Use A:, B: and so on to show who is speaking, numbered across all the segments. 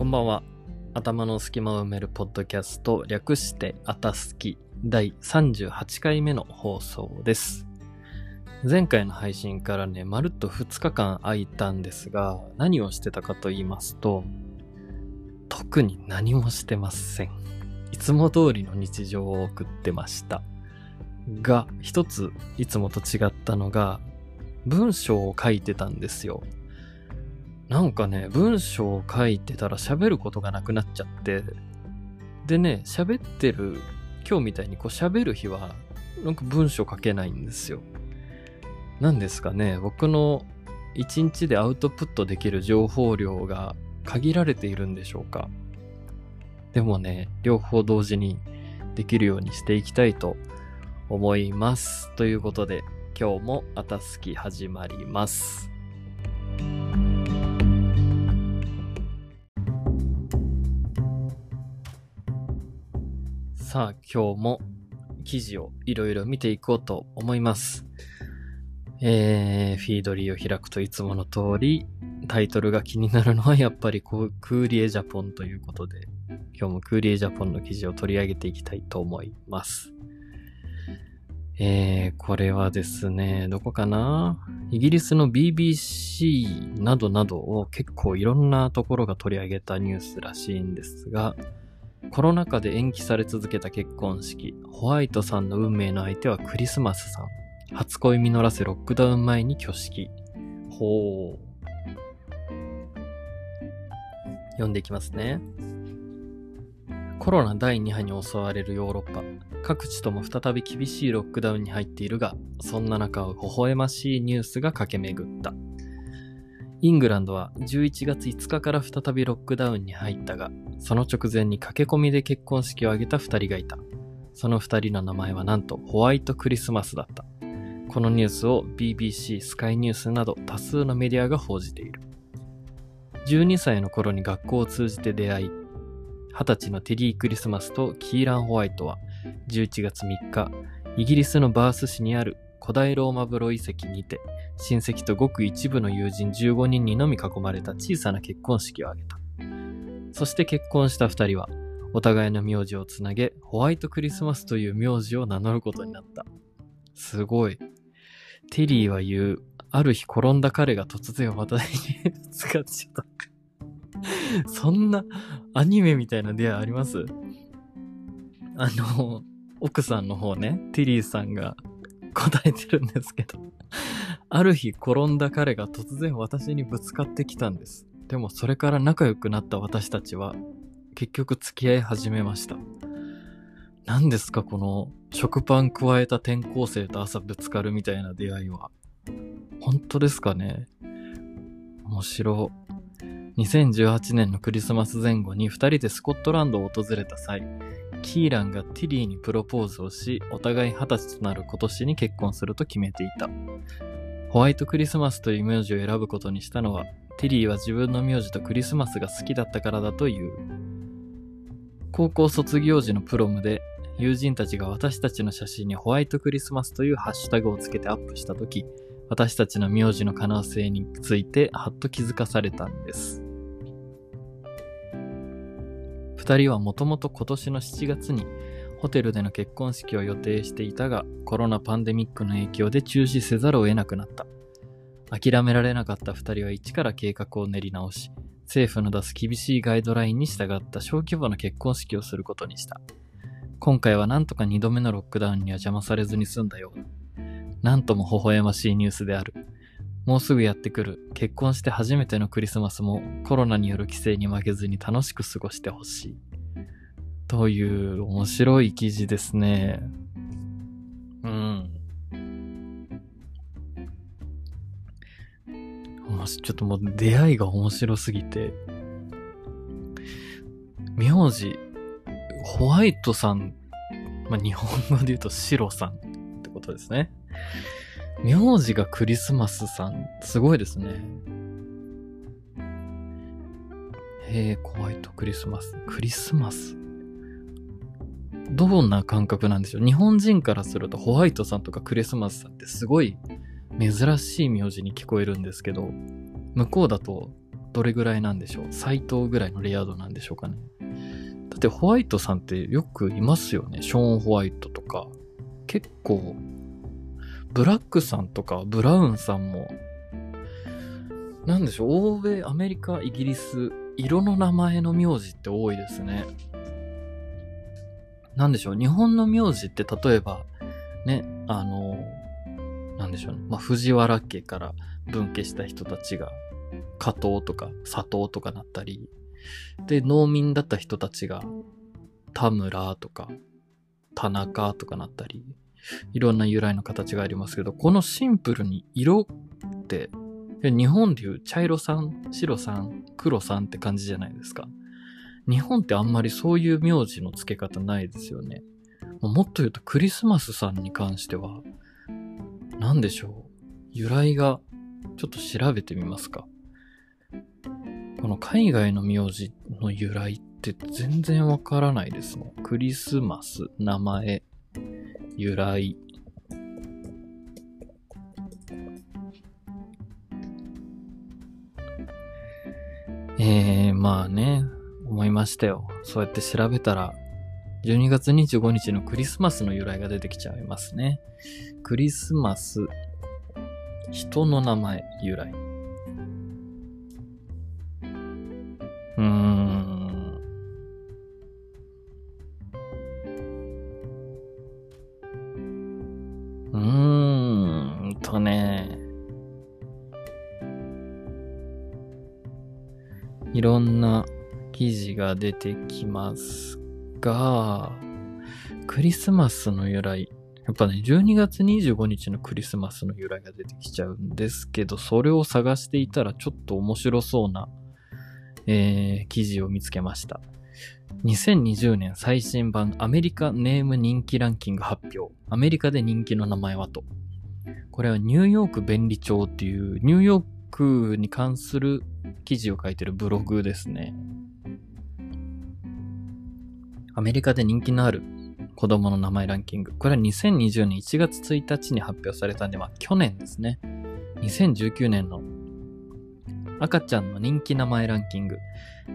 A: こんばんは。頭の隙間を埋めるポッドキャスト、略してあたすき第38回目の放送です。前回の配信からね、まるっと2日間空いたんですが、何をしてたかと言いますと、特に何もしてません。いつも通りの日常を送ってました。が、一ついつもと違ったのが、文章を書いてたんですよ。なんかね、文章を書いてたら喋ることがなくなっちゃって、でね、喋ってる、今日みたいにこう喋る日は、なんか文章書けないんですよ。なんですかね、僕の一日でアウトプットできる情報量が限られているんでしょうか。でもね、両方同時にできるようにしていきたいと思います。ということで、今日もあたすき始まります。さあ、今日も記事をいろいろ見ていこうと思います。えー、フィードリーを開くといつもの通り、タイトルが気になるのはやっぱりこうクーリエジャポンということで、今日もクーリエジャポンの記事を取り上げていきたいと思います。えー、これはですね、どこかな？イギリスの BBC などなどを結構いろんなところが取り上げたニュースらしいんですが、コロナ禍で延期され続けた結婚式、ホワイトさんの運命の相手はクリスマスさん。初恋実らせロックダウン前に挙式。ほう。読んでいきますね。コロナ第2波に襲われるヨーロッパ。各地とも再び厳しいロックダウンに入っているが、そんな中を微笑ましいニュースが駆け巡った。イングランドは11月5日から再びロックダウンに入ったが、その直前に駆け込みで結婚式を挙げた2人がいた。その2人の名前はなんとホワイトクリスマスだった。このニュースを BBC、スカイニュースなど多数のメディアが報じている。12歳の頃に学校を通じて出会い、20歳のテリー・クリスマスとキーラン・ホワイトは11月3日、イギリスのバース市にある古代ローマ風呂遺跡にて、親戚とごく一部の友人15人にのみ囲まれた小さな結婚式を挙げた。そして結婚した二人は、お互いの名字をつなげ、ホワイトクリスマスという名字を名乗ることになった。すごい。テリーは言う、ある日転んだ彼が突然私に使っちゃった。そんなアニメみたいな出会いあります？あの、奥さんの方ね、テリーさんが答えてるんですけど。ある日転んだ彼が突然私にぶつかってきたんです。でもそれから仲良くなった私たちは結局付き合い始めました。何ですかこの食パン加えた転校生と朝ぶつかるみたいな出会いは。本当ですかね面白。2018年のクリスマス前後に2人でスコットランドを訪れた際、キーランがティリーにプロポーズをし、お互い二十歳となる今年に結婚すると決めていた。ホワイトクリスマスという名字を選ぶことにしたのは、ティリーは自分の名字とクリスマスが好きだったからだという。高校卒業時のプロムで、友人たちが私たちの写真にホワイトクリスマスというハッシュタグをつけてアップしたとき、私たちの名字の可能性についてはっと気づかされたんです。二人はもともと今年の7月にホテルでの結婚式を予定していたが、コロナパンデミックの影響で中止せざるを得なくなった。諦められなかった二人は一から計画を練り直し、政府の出す厳しいガイドラインに従った小規模な結婚式をすることにした。今回はなんとか二度目のロックダウンには邪魔されずに済んだようだ。なんとも微笑ましいニュースである。もうすぐやってくる結婚して初めてのクリスマスもコロナによる規制に負けずに楽しく過ごしてほしい。という面白い記事ですね。うん。ちょっともう出会いが面白すぎて。名字、ホワイトさん、まあ、日本語で言うと白さんってことですね。名字がクリスマスさん、すごいですね。へえ、ホワイトクリスマス。クリスマス。どんな感覚なんでしょう？日本人からするとホワイトさんとかクリスマスさんってすごい珍しい名字に聞こえるんですけど、向こうだとどれぐらいなんでしょう？斎藤ぐらいのレア度なんでしょうかね？だってホワイトさんってよくいますよね。ショーン・ホワイトとか。結構、ブラックさんとかブラウンさんも、なんでしょう、欧米、アメリカ、イギリス、色の名前の名字って多いですね。なんでしょう、日本の名字って例えば、ね、あの、なんでしょうね、まあ、藤原家から分家した人たちが、加藤とか佐藤とかなったり、で、農民だった人たちが、田村とか、田中とかなったり、いろんな由来の形がありますけど、このシンプルに色って、日本でいう茶色さん、白さん、黒さんって感じじゃないですか。日本ってあんまりそういう名字の付け方ないですよね。もっと言うとクリスマスさんに関しては、何でしょう？由来が、ちょっと調べてみますか。この海外の名字の由来って全然わからないですね。クリスマス、名前、由来。えー、まあね、思いましたよ。そうやって調べたら、12月25日のクリスマスの由来が出てきちゃいますね。クリスマス、人の名前、由来。うーん。出てきますが、クリスマスの由来。やっぱね、12月25日のクリスマスの由来が出てきちゃうんですけど、それを探していたらちょっと面白そうなえー、記事を見つけました。2020年最新版アメリカネーム人気ランキング発表。アメリカで人気の名前はと。これはニューヨーク便利帳っていうニューヨークに関する記事を書いてるブログですね。アメリカで人気のある子供の名前ランキング。これは2020年1月1日に発表されたんで、まあ去年ですね。2019年の赤ちゃんの人気名前ランキング。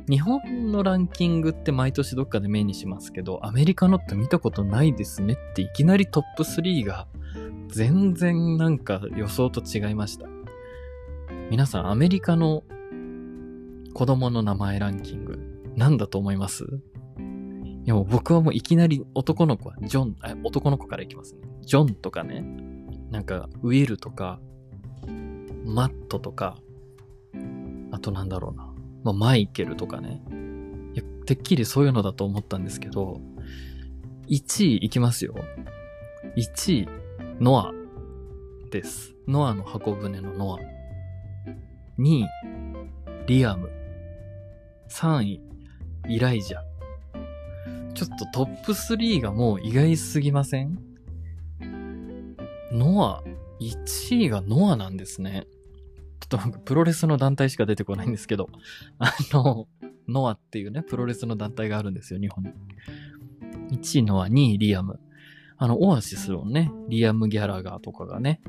A: 日本のランキングって毎年どっかで目にしますけど、アメリカのって見たことないですねっていきなりトップ3が全然なんか予想と違いました。皆さんアメリカの子供の名前ランキング何だと思います？いやもう僕はもういきなり男の子はジョン、男の子からいきますね。ジョンとかね、なんかウィルとか、マットとか、あとなんだろうな。まあ、マイケルとかね。いや、てっきりそういうのだと思ったんですけど、1位いきますよ。1位、ノアです。ノアの箱舟のノア。2位、リアム。3位、イライジャ。ちょっとトップ3がもう意外すぎません？ノア、1位がノアなんですね。ちょっとプロレスの団体しか出てこないんですけど、あの、ノアっていうね、プロレスの団体があるんですよ、日本に。1位ノア、2位リアム。あの、オアシスのね、リアム・ギャラガーとかがね、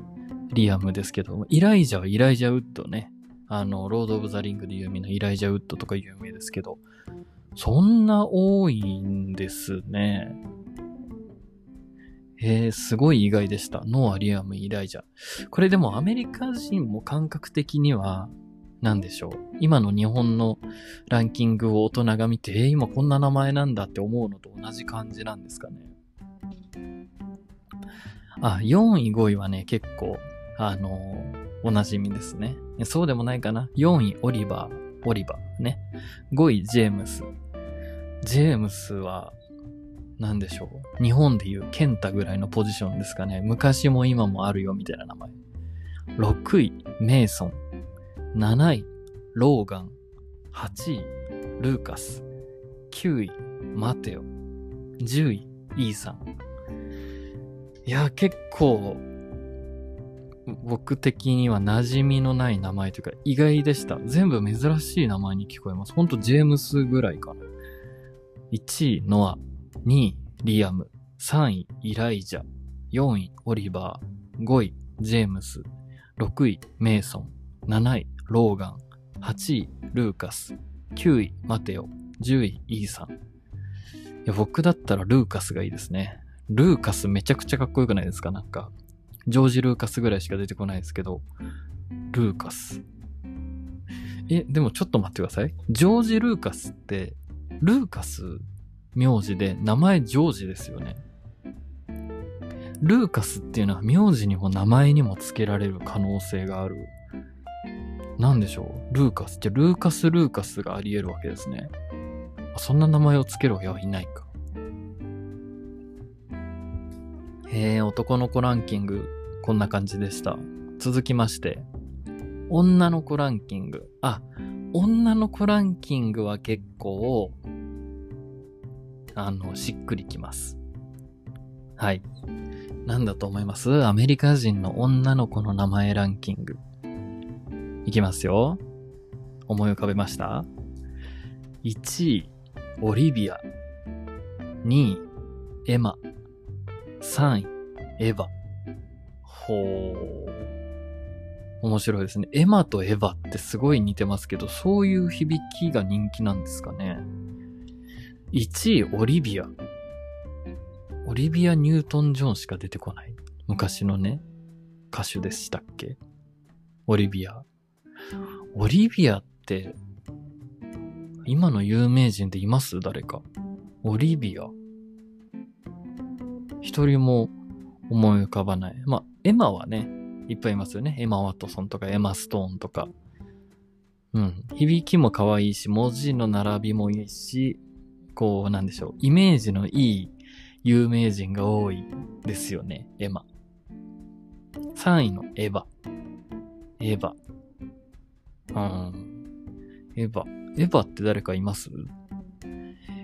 A: リアムですけど、イライジャはイライジャ・ウッドね。あの、ロード・オブ・ザ・リングで有名なイライジャ・ウッドとか有名ですけど、そんな多いんですね。えー、すごい意外でした。ノア、リアム、イライジャ。これでもアメリカ人も感覚的には、何でしょう。今の日本のランキングを大人が見て、えー、今こんな名前なんだって思うのと同じ感じなんですかね。あ、4位、5位はね、結構、あのー、お馴染みですね。そうでもないかな。4位、オリバー、オリバーね。5位、ジェームス。ジェームスは、なんでしょう？日本でいうケンタぐらいのポジションですかね。昔も今もあるよみたいな名前。6位、メイソン。7位、ローガン。8位、ルーカス。9位、マテオ。10位、イーサン。いや、結構、僕的には馴染みのない名前というか意外でした。全部珍しい名前に聞こえます。ほんとジェームスぐらいかな。1位、ノア。2位、リアム。3位、イライジャ。4位、オリバー。5位、ジェームス。6位、メイソン。7位、ローガン。8位、ルーカス。9位、マテオ。10位、イーサン。いや、僕だったらルーカスがいいですね。ルーカスめちゃくちゃかっこよくないですか？なんか、ジョージ・ルーカスぐらいしか出てこないですけど、ルーカス。え、でもちょっと待ってください。ジョージ・ルーカスって、ルーカス名字で名前ジョージですよね。ルーカスっていうのは名字にも名前にも付けられる可能性がある。なんでしょう？ルーカス。じゃルーカス・ルーカスがあり得るわけですね。そんな名前を付ける親はいないか。へえ、男の子ランキング、こんな感じでした。続きまして、女の子ランキング。あ、女の子ランキングは結構、あの、しっくりきます。はい。なんだと思います？アメリカ人の女の子の名前ランキング。いきますよ。思い浮かべました ?1 位、オリビア。2位、エマ。3位、エヴァ。ほー。面白いですね。エマとエヴァってすごい似てますけど、そういう響きが人気なんですかね。1位、オリビア。オリビア・ニュートン・ジョンしか出てこない。昔のね、歌手でしたっけ？オリビア。オリビアって、今の有名人でいます？誰か。オリビア。一人も思い浮かばない。まあ、エマはね、いっぱいいますよね。エマ・ワトソンとかエマ・ストーンとか。うん。響きも可愛いし、文字の並びもいいし、こう、なんでしょう。イメージのいい有名人が多いですよね、エマ。3位のエヴァ。エヴァ。うん。エヴァ。エヴァって誰かいます？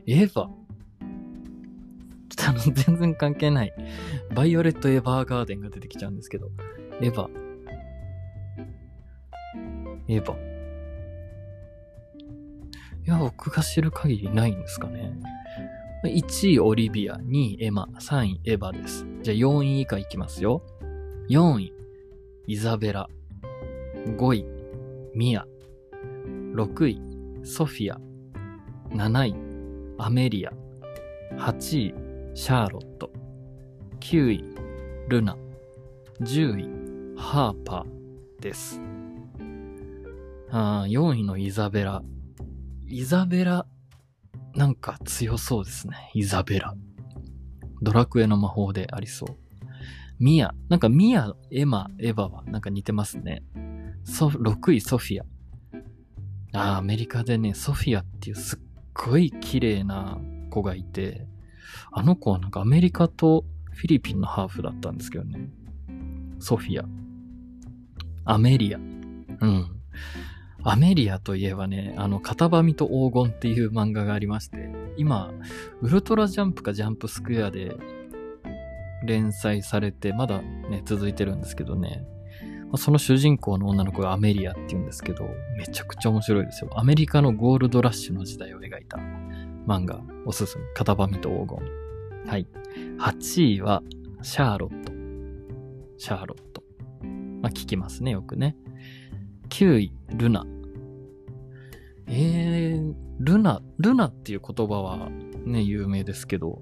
A: エヴァ。ちょっとあの、全然関係ない。バイオレット・エヴァーガーデンが出てきちゃうんですけど。エヴァ。エヴァ。いや、僕が知る限りないんですかね。1位オリビア、2位エマ、3位エヴァです。じゃあ4位以下いきますよ。4位、イザベラ。5位、ミア。6位、ソフィア。7位、アメリア。8位、シャーロット。9位、ルナ。10位、ハーパーです。あ4位のイザベラ。イザベラなんか強そうですね。イザベラ。ドラクエの魔法でありそう。ミア。なんかミア、エマ、エヴァはなんか似てますね。ソ、6位ソフィア。ああ、アメリカでね、ソフィアっていうすっごい綺麗な子がいて、あの子はなんかアメリカとフィリピンのハーフだったんですけどね。ソフィア。アメリア。うん。アメリアといえばね、あの、片バミと黄金っていう漫画がありまして、今、ウルトラジャンプかジャンプスクエアで連載されて、まだね、続いてるんですけどね、その主人公の女の子がアメリアって言うんですけど、めちゃくちゃ面白いですよ。アメリカのゴールドラッシュの時代を描いた漫画、おすすめ。片バミと黄金。はい。8位は、シャーロット。シャーロット。まあ、聞きますね、よくね。9位、ルナ。えー、ルナ、ルナっていう言葉はね、有名ですけど、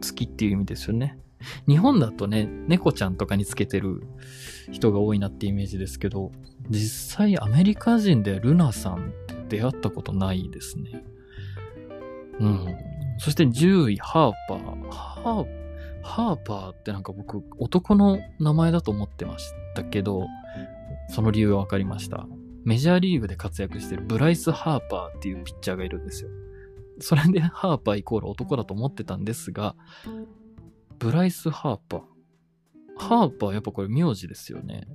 A: 月っていう意味ですよね。日本だとね、猫ちゃんとかにつけてる人が多いなってイメージですけど、実際アメリカ人でルナさんって出会ったことないですね。うん。そして10位、ハーパー。ハー、ハーパーってなんか僕、男の名前だと思ってましたけど、その理由が分かりました。メジャーリーグで活躍してるブライス・ハーパーっていうピッチャーがいるんですよ。それでハーパーイコール男だと思ってたんですが、ブライス・ハーパー。ハーパーやっぱこれ名字ですよね。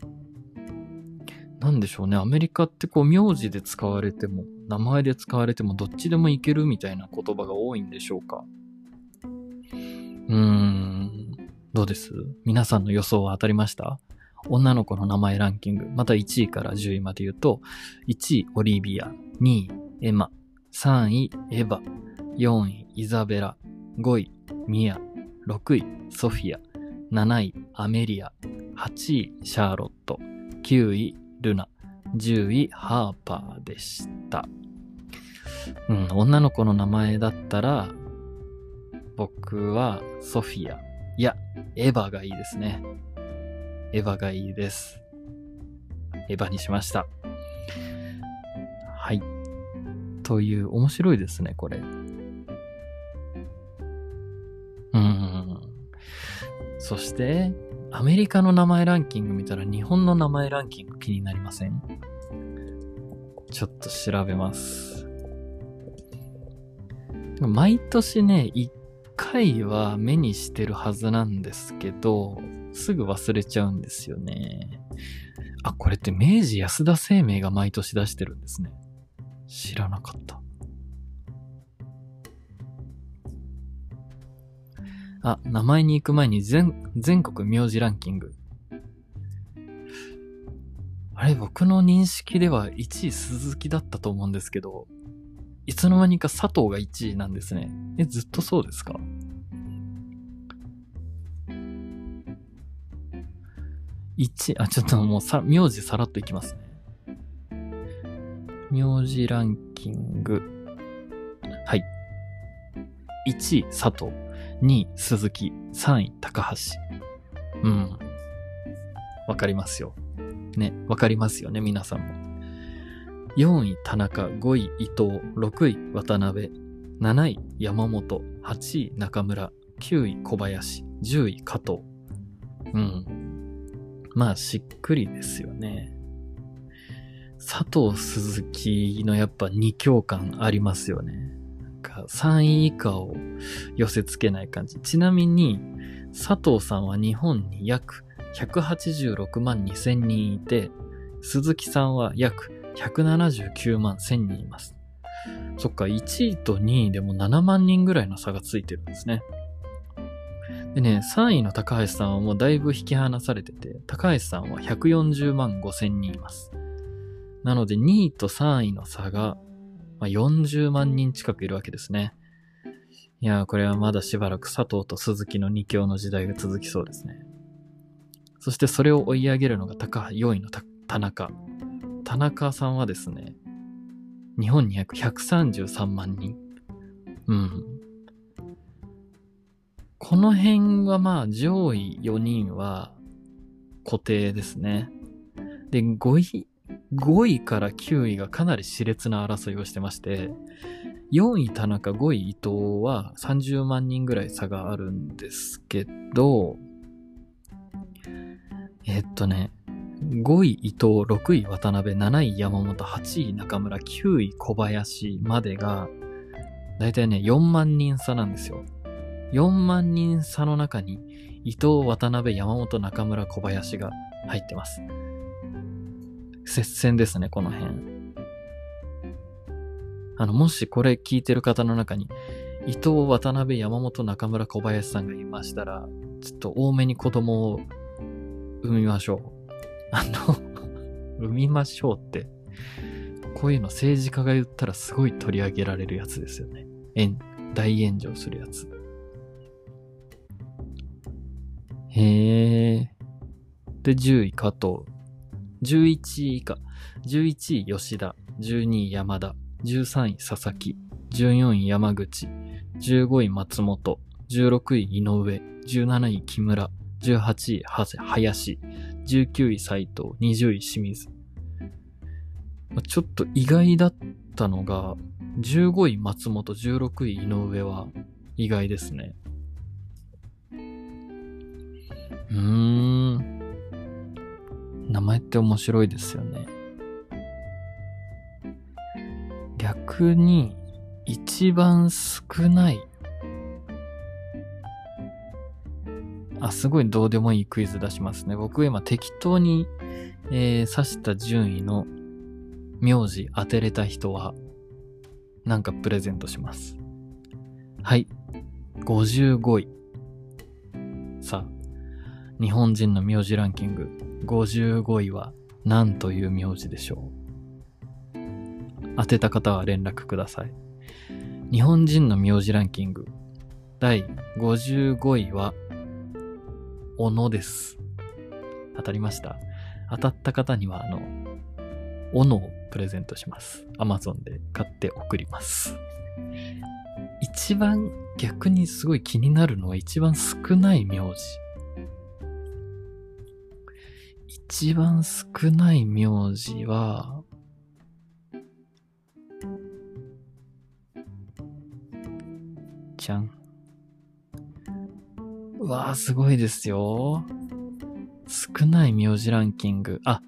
A: なんでしょうね。アメリカってこう名字で使われても、名前で使われてもどっちでもいけるみたいな言葉が多いんでしょうか。うーん。どうです？皆さんの予想は当たりました？女の子の名前ランキング、また1位から10位まで言うと、1位オリビア、2位エマ、3位エヴァ、4位イザベラ、5位ミア、6位ソフィア、7位アメリア、8位シャーロット、9位ルナ、10位、ハーパーでした。うん、女の子の名前だったら、僕はソフィア。いや、エヴァがいいですね。エヴァがいいです。エヴァにしました。はい。という、面白いですね、これ。うん。そして、アメリカの名前ランキング見たら日本の名前ランキング気になりません？ちょっと調べます。毎年ね、一回は目にしてるはずなんですけど、すぐ忘れちゃうんですよね。あ、これって明治安田生命が毎年出してるんですね。知らなかった。あ、名前に行く前に全、全国名字ランキング。あれ、僕の認識では1位鈴木だったと思うんですけど、いつの間にか佐藤が1位なんですね。え、ずっとそうですか？1あ、ちょっともうさ、名字さらっといきますね。名字ランキング。はい。1位、佐藤。2位、鈴木。3位、高橋。うん。わかりますよ。ね、わかりますよね、皆さんも。4位、田中。5位、伊藤。6位、渡辺。7位、山本。8位、中村。9位、小林。10位、加藤。うん。まあ、しっくりですよね。佐藤鈴木のやっぱ二強感ありますよね。なんか3位以下を寄せ付けない感じ。ちなみに、佐藤さんは日本に約186万2000人いて、鈴木さんは約179万1000人います。そっか、1位と2位でも7万人ぐらいの差がついてるんですね。でね、3位の高橋さんはもうだいぶ引き離されてて、高橋さんは140万5千人います。なので2位と3位の差が、まあ、40万人近くいるわけですね。いやー、これはまだしばらく佐藤と鈴木の2強の時代が続きそうですね。そしてそれを追い上げるのが高、4位の田中。田中さんはですね、日本に約133万人。うん。この辺はまあ上位4人は固定ですね。で、5位、5位から9位がかなり熾烈な争いをしてまして、4位田中、5位伊藤は30万人ぐらい差があるんですけど、えっとね、5位伊藤、6位渡辺、7位山本、8位中村、9位小林までが、だいたいね、4万人差なんですよ。4万人差の中に、伊藤、渡辺、山本、中村、小林が入ってます。接戦ですね、この辺。あの、もしこれ聞いてる方の中に、伊藤、渡辺、山本、中村、小林さんがいましたら、ちょっと多めに子供を産みましょう。あの、産みましょうって、こういうの政治家が言ったらすごい取り上げられるやつですよね。大炎上するやつ。へえ。で、10位加藤。11位以下。11位吉田。12位山田。13位佐々木。14位山口。15位松本。16位井上。17位木村。18位林。19位斉藤。20位清水。ちょっと意外だったのが、15位松本、16位井上は意外ですね。うーん。名前って面白いですよね。逆に、一番少ない。あ、すごいどうでもいいクイズ出しますね。僕今適当に、えー、指した順位の名字当てれた人は、なんかプレゼントします。はい。55位。さあ、日本人の名字ランキング55位は何という名字でしょう当てた方は連絡ください。日本人の名字ランキング第55位は小野です。当たりました当たった方にはあの、斧をプレゼントします。Amazon で買って送ります。一番逆にすごい気になるのは一番少ない名字。一番少ない名字は、じゃん。うわー、すごいですよ。少ない名字ランキング。あ、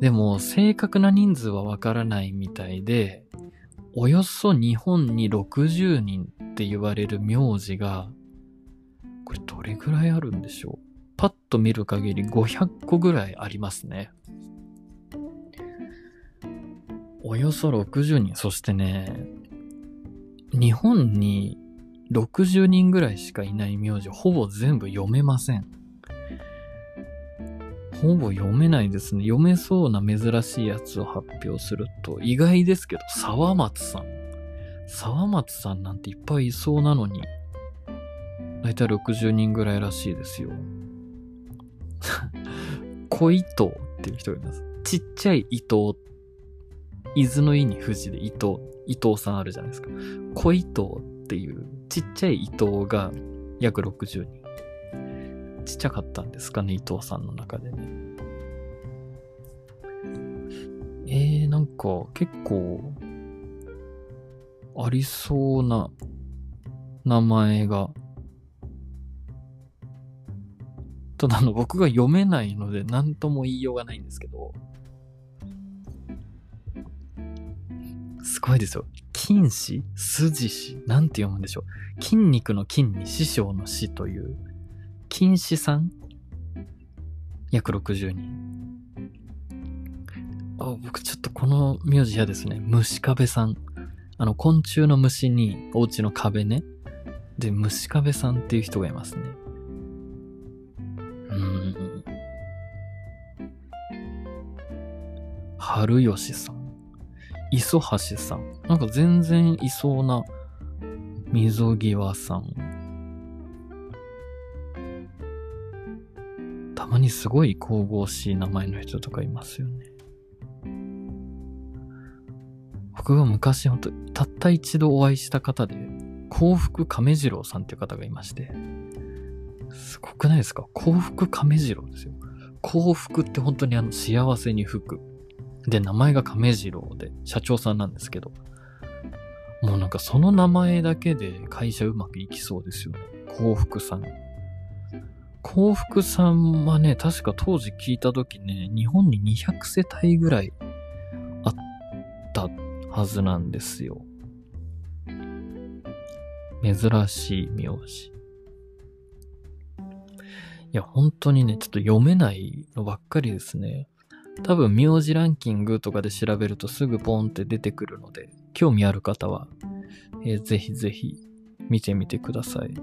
A: でも正確な人数はわからないみたいで、およそ日本に60人って言われる名字が、これどれぐらいあるんでしょう？パッと見る限り500個ぐらいありますね。およそ60人。そしてね、日本に60人ぐらいしかいない名字、ほぼ全部読めません。ほぼ読めないですね。読めそうな珍しいやつを発表すると、意外ですけど、沢松さん。沢松さんなんていっぱいいそうなのに、だいたい60人ぐらいらしいですよ。小伊藤っていう人がいます。ちっちゃい伊藤。伊豆の伊に富士で伊藤。伊藤さんあるじゃないですか。小伊藤っていうちっちゃい伊藤が約60人。ちっちゃかったんですかね、伊藤さんの中でね。えー、なんか結構ありそうな名前が。ただの僕が読めないので何とも言いようがないんですけど。すごいですよ。金氏筋氏なんて読むんでしょう。筋肉の筋に師匠の師という、金氏さん？約60人。あ、僕ちょっとこの名字嫌ですね。虫壁さん。あの、昆虫の虫に、お家の壁ね。で、虫壁さんっていう人がいますね。うん。春吉さん。磯橋さん。なんか全然いそうな、溝際さん。たまにすごい神々しい名前の人とかいますよね。僕が昔本当たった一度お会いした方で、幸福亀次郎さんっていう方がいまして、すごくないですか？幸福亀次郎ですよ。幸福って本当にあの幸せに福。で、名前が亀次郎で、社長さんなんですけど、もうなんかその名前だけで会社うまくいきそうですよね。幸福さん。幸福さんはね、確か当時聞いた時ね、日本に200世帯ぐらいあったはずなんですよ。珍しい名字。いや、本当にね、ちょっと読めないのばっかりですね。多分、名字ランキングとかで調べるとすぐポンって出てくるので、興味ある方は、えーぜひぜひ見てみてください。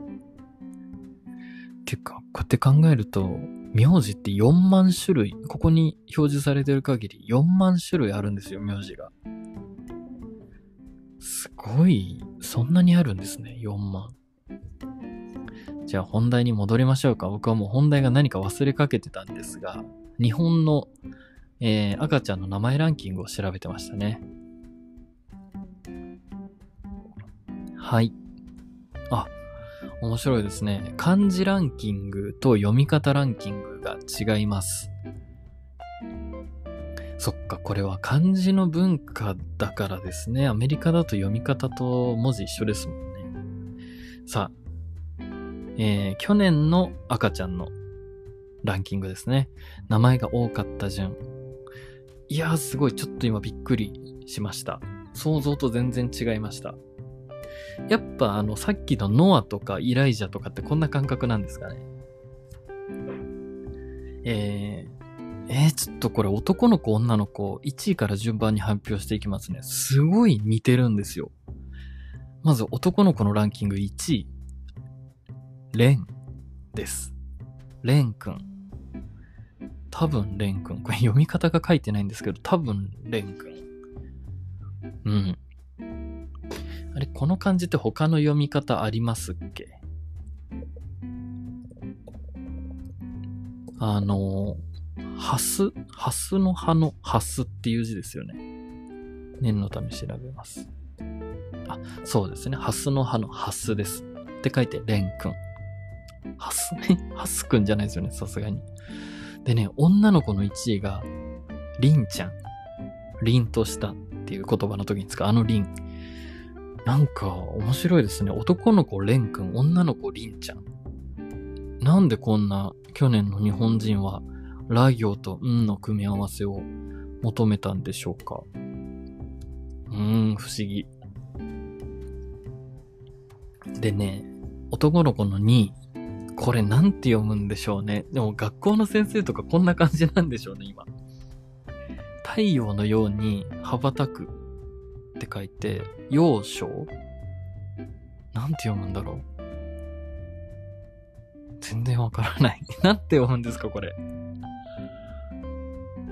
A: てか、こうやって考えると、名字って4万種類、ここに表示されてる限り4万種類あるんですよ、名字が。すごい、そんなにあるんですね、4万。じゃあ本題に戻りましょうか。僕はもう本題が何か忘れかけてたんですが、日本の、えー赤ちゃんの名前ランキングを調べてましたね。はい。あ、面白いですね。漢字ランキングと読み方ランキングが違います。そっか、これは漢字の文化だからですね。アメリカだと読み方と文字一緒ですもんね。さあ、えー去年の赤ちゃんのランキングですね。名前が多かった順。いやーすごい、ちょっと今びっくりしました。想像と全然違いました。やっぱあの、さっきのノアとかイライジャとかってこんな感覚なんですかね。えー、えー、ちょっとこれ男の子女の子1位から順番に発表していきますね。すごい似てるんですよ。まず男の子のランキング1位。レンです。レンくん。多分レンくん。これ読み方が書いてないんですけど、多分レンくん。うん。あれ、この漢字って他の読み方ありますっけ？あの、ハス、ハスの葉のハスっていう字ですよね。念のため調べます。あ、そうですね。ハスの葉のハスです。って書いて、レンくん。ハス？ね。ハスくんじゃないですよね、さすがに。でね、女の子の1位が、リンちゃん。凛としたっていう言葉の時に使うあのリン。なんか面白いですね。男の子レンくん、女の子リンちゃん。なんでこんな去年の日本人はラ行とんの組み合わせを求めたんでしょうかうーん、不思議。でね、男の子の2位。これなんて読むんでしょうね。でも学校の先生とかこんな感じなんでしょうね、今。太陽のように羽ばたくって書いて、陽章？なんて読むんだろう。全然わからない。なんて読むんですか、これ。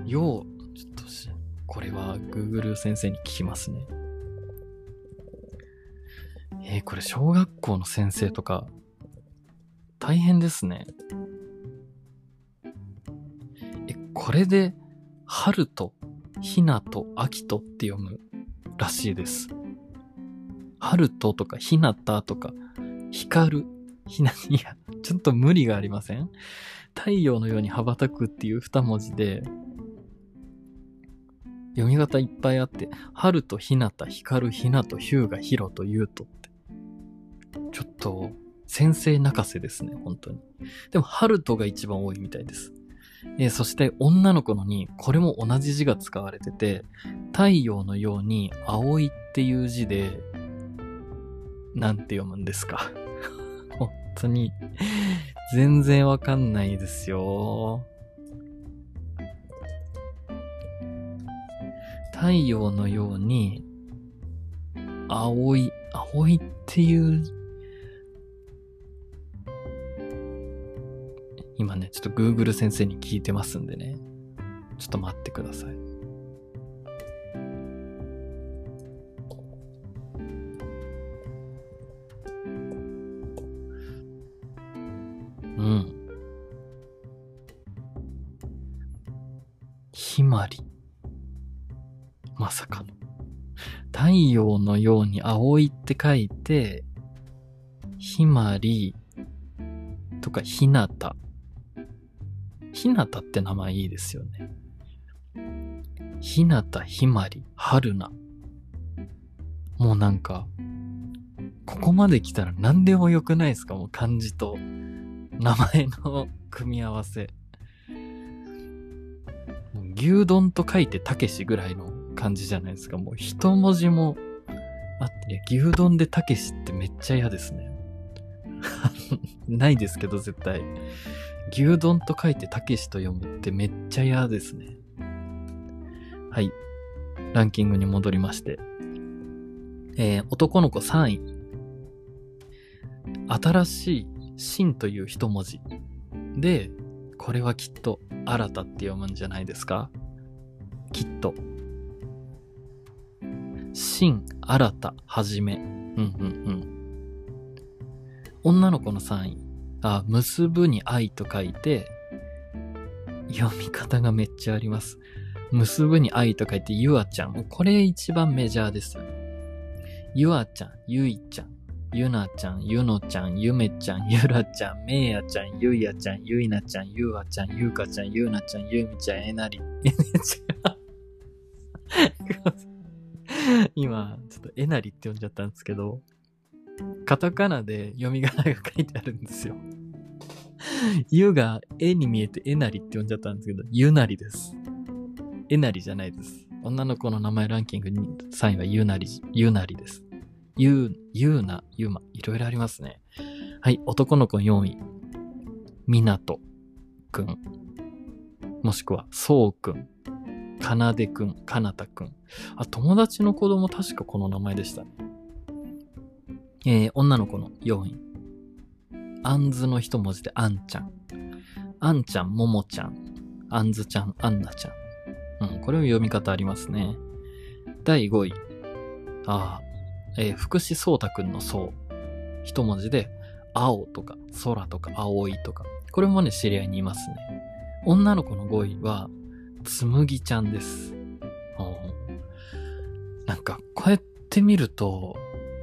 A: 陽、ちょっとし、これは Google 先生に聞きますね。えーこれ小学校の先生とか、大変ですね。え、これで、春と、ひなと、秋とって読むらしいです。春ととか、ひなたとか、光る、ひな、いや、ちょっと無理がありません？太陽のように羽ばたくっていう二文字で、読み方いっぱいあって、春とひなた、光る、ひなと、ひゅうが、ひろと、ゆうとって。ちょっと、先生泣かせですね、本当に。でも、春とが一番多いみたいです。えーそして、女の子のに、これも同じ字が使われてて、太陽のように、青いっていう字で、なんて読むんですか。本当に、全然わかんないですよ。太陽のように、青い、青いっていう、今ね、ちょっと Google 先生に聞いてますんでね。ちょっと待ってください。うん。ひまり。まさかの。太陽のように青いって書いて、ひまりとかひなた。ひなたって名前いいですよね。ひなた、ひまり、はるな。もうなんか、ここまで来たら何でもよくないですか？もう漢字と名前の組み合わせ。牛丼と書いてたけしぐらいの感じじゃないですか。もう一文字もあって、いや牛丼でたけしってめっちゃ嫌ですね。ないですけど絶対。牛丼と書いてたけしと読むってめっちゃ嫌ですね。はい。ランキングに戻りまして。えー男の子3位。新しい、新という一文字。で、これはきっと、新たって読むんじゃないですか？きっと。新、新た、はじめ。うんうんうん。女の子の3位。あ、結ぶに愛と書いて、読み方がめっちゃあります。結ぶに愛と書いて、ゆあちゃん。もうこれ一番メジャーですよ。ゆあちゃん、ゆいちゃん、ゆなちゃん、ゆのちゃん、ゆめちゃん、ゆらちゃん、めいやちゃん、ゆいやちゃん、ゆいなちゃん、ゆうあちゃん、ゆうかちゃん、ゆうなちゃん、ゆみちゃん、えなり。今、ちょっとえなりって呼んじゃったんですけど、カタカナで読み仮名が書いてあるんですよ。ゆがえに見えてえなりって呼んじゃったんですけど、ゆなりです。えなりじゃないです。女の子の名前ランキング3位はゆなり、ゆなりです。ゆ、ゆうな、ゆま、いろいろありますね。はい、男の子4位。みなとくん。もしくは、そうくん。かなでくん、かなたくん。あ、友達の子供確かこの名前でしたね。えー、女の子の4位。あんずの一文字であんちゃん。あんちゃん、ももちゃん。あんずちゃん、あんなちゃん。うん、これも読み方ありますね。第5位。ああ、えー福士蒼太くんのそう。一文字で、青とか、空とか、青いとか。これもね、知り合いにいますね。女の子の5位は、つむぎちゃんです。おーなんか、こうやって見ると、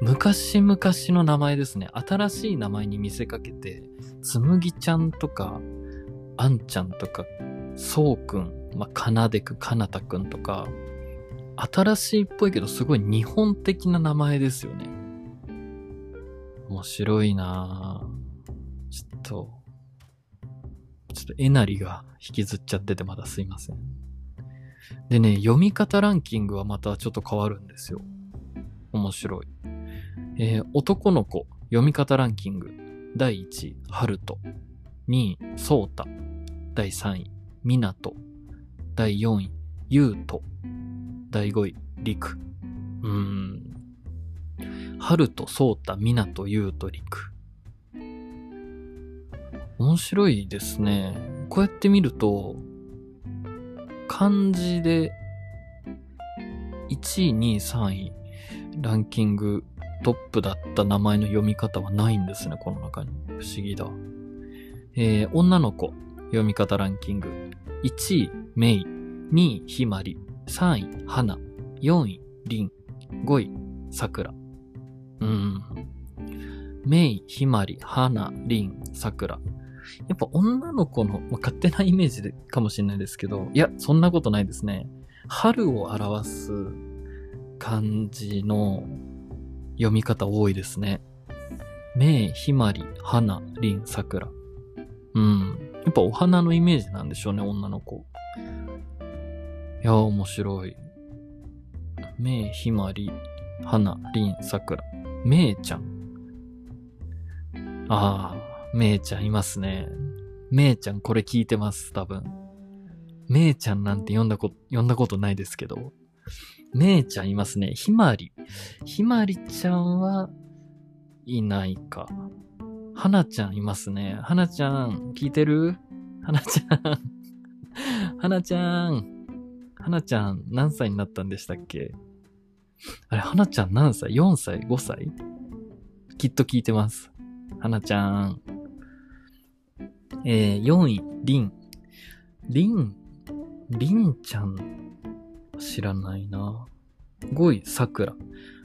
A: 昔々の名前ですね。新しい名前に見せかけて、つむぎちゃんとか、あんちゃんとか、そうくん、まあ、かなでくん、かなたくんとか、新しいっぽいけどすごい日本的な名前ですよね。面白いなぁ。ちょっと、ちょっとえなりが引きずっちゃっててまだすいません。でね、読み方ランキングはまたちょっと変わるんですよ。面白い。えー、男の子読み方ランキング。第1位、ハルト。2位、ソータ。第3位、ミナト。第4位、ユート。第5位、リク。うーん。ハルト、ソータ、ミナト、ユート、リク。面白いですね。こうやって見ると、漢字で1位、2位、3位、ランキングトップだった名前の読み方はないんですね、この中に。不思議だ。えー、女の子、読み方ランキング。1位、メイ。2位、ひまり。3位、花。4位、りん。5位、さくら。うん。メイ、ひまり、花、りん、さくら。やっぱ女の子の、まあ、勝手なイメージでかもしれないですけど、いや、そんなことないですね。春を表す漢字の読み方多いですね。めい、ひまり、花、りん、さくら。うん。やっぱお花のイメージなんでしょうね、女の子。いや、面白い。めい、ひまり、花、りん、さくら。めいちゃん。ああ、めいちゃんいますね。めいちゃんこれ聞いてます、多分。めいちゃんなんて読んだこ、読んだことないですけど。めいちゃんいますね。ひまり。ひまりちゃんはいないか。はなちゃんいますね。はなちゃん、聞いてる？はなちゃん。はなちゃん。はなちゃん、何歳になったんでしたっけ？あれ、はなちゃん何歳 ?4 歳 ?5 歳？きっと聞いてます。はなちゃん。えー、4位、りん。りん、りんちゃん知らないな。5位、さくら。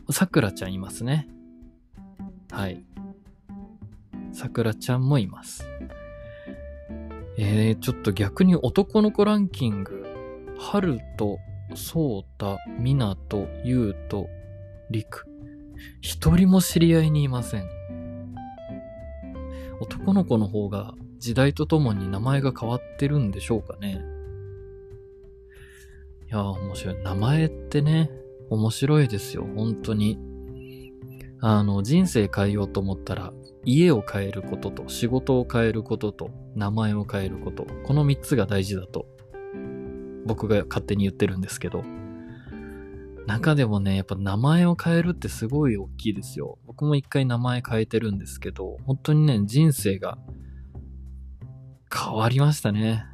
A: さくらちゃんいますね。はい。さくらちゃんもいます。えー、ちょっと逆に男の子ランキング。はると、そうた、みなと、ゆうと、りく。一人も知り合いにいません。男の子の方が時代とともに名前が変わってるんでしょうかね。いや面白い。名前ってね、面白いですよ、本当に。あの、人生変えようと思ったら、家を変えることと、仕事を変えることと、名前を変えること、この三つが大事だと、僕が勝手に言ってるんですけど、中でもね、やっぱ名前を変えるってすごい大きいですよ。僕も一回名前変えてるんですけど、本当にね、人生が変わりましたね。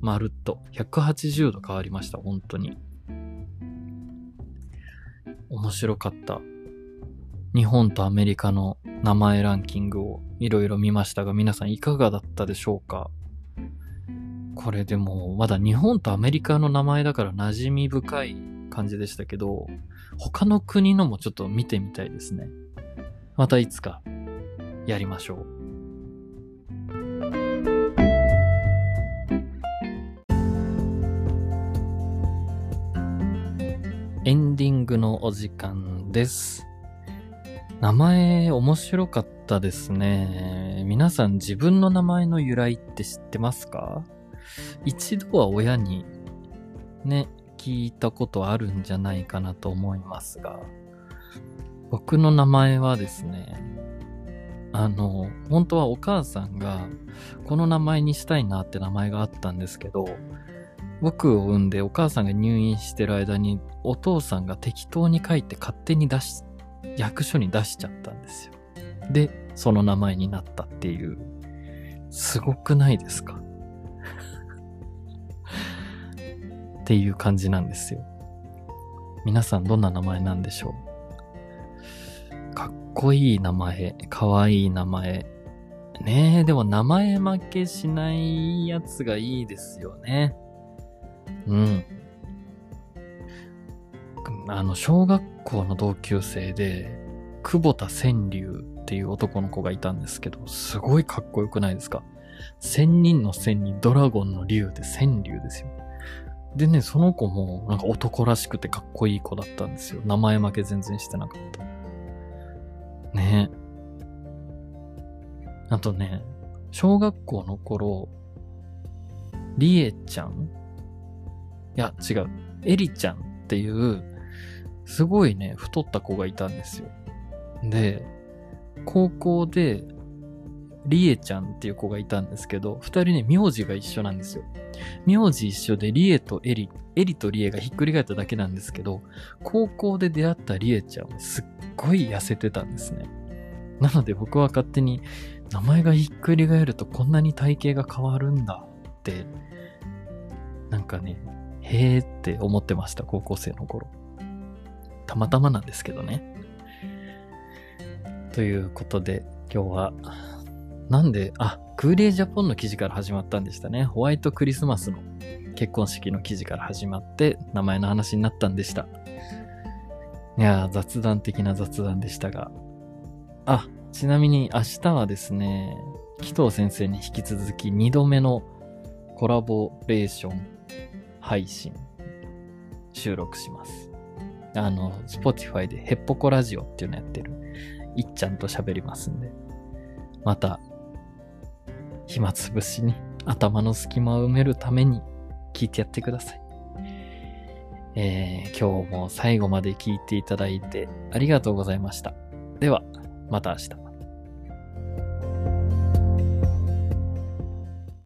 A: まるっと。180度変わりました、本当に。面白かった。日本とアメリカの名前ランキングをいろいろ見ましたが、皆さんいかがだったでしょうか？これでも、まだ日本とアメリカの名前だから馴染み深い感じでしたけど、他の国のもちょっと見てみたいですね。またいつかやりましょう。グのお時間です。名前面白かったですね。皆さん自分の名前の由来って知ってますか？一度は親にね、聞いたことあるんじゃないかなと思いますが、僕の名前はですね、あの、本当はお母さんがこの名前にしたいなって名前があったんですけど、僕を産んでお母さんが入院してる間にお父さんが適当に書いて勝手に出し、役所に出しちゃったんですよ。で、その名前になったっていう。すごくないですか？っていう感じなんですよ。皆さんどんな名前なんでしょう？かっこいい名前、かわいい名前。ねえ、でも名前負けしないやつがいいですよね。うん。あの、小学校の同級生で、久保田川柳っていう男の子がいたんですけど、すごいかっこよくないですか？千人の千にドラゴンの竜で川柳ですよ。でね、その子もなんか男らしくてかっこいい子だったんですよ。名前負け全然してなかった。ねえあとね、小学校の頃、りえちゃんいや、違う。えりちゃんっていう、すごいね、太った子がいたんですよ。で、高校で、りえちゃんっていう子がいたんですけど、二人ね、名字が一緒なんですよ。名字一緒で、りえとえり、えりとりえがひっくり返っただけなんですけど、高校で出会ったりえちゃんはすっごい痩せてたんですね。なので僕は勝手に、名前がひっくり返るとこんなに体型が変わるんだって、なんかね、へーって思ってました、高校生の頃。たまたまなんですけどね。ということで、今日は、なんで、あ、クーリージャポンの記事から始まったんでしたね。ホワイトクリスマスの結婚式の記事から始まって、名前の話になったんでした。いやー、雑談的な雑談でしたが。あ、ちなみに明日はですね、紀藤先生に引き続き2度目のコラボレーション配信収録します。あの、Spotify でヘッポコラジオっていうのやってる。いっちゃんと喋りますんで。また、暇つぶしに頭の隙間を埋めるために聞いてやってください。えー、今日も最後まで聞いていただいてありがとうございました。では、また明日。